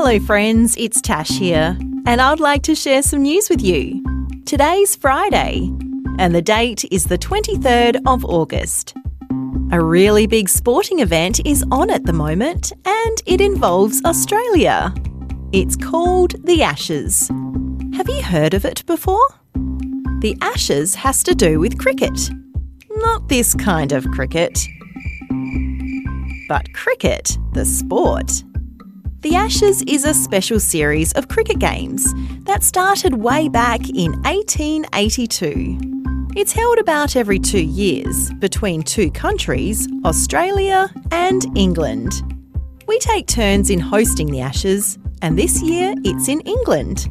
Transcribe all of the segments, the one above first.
Hello, friends, it's Tash here, and I'd like to share some news with you. Today's Friday, and the date is the 23rd of August. A really big sporting event is on at the moment, and it involves Australia. It's called the Ashes. Have you heard of it before? The Ashes has to do with cricket. Not this kind of cricket, but cricket, the sport. The Ashes is a special series of cricket games that started way back in 1882. It's held about every two years between two countries, Australia and England. We take turns in hosting the Ashes, and this year it's in England.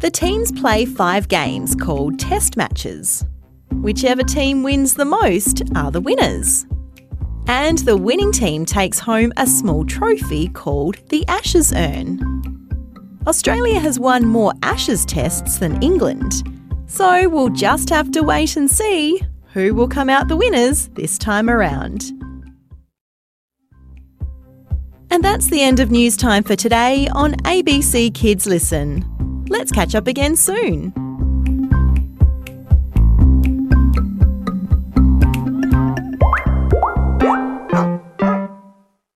The teams play five games called Test matches. Whichever team wins the most are the winners. And the winning team takes home a small trophy called the Ashes Urn. Australia has won more Ashes tests than England, so we'll just have to wait and see who will come out the winners this time around. And that's the end of news time for today on ABC Kids Listen. Let's catch up again soon.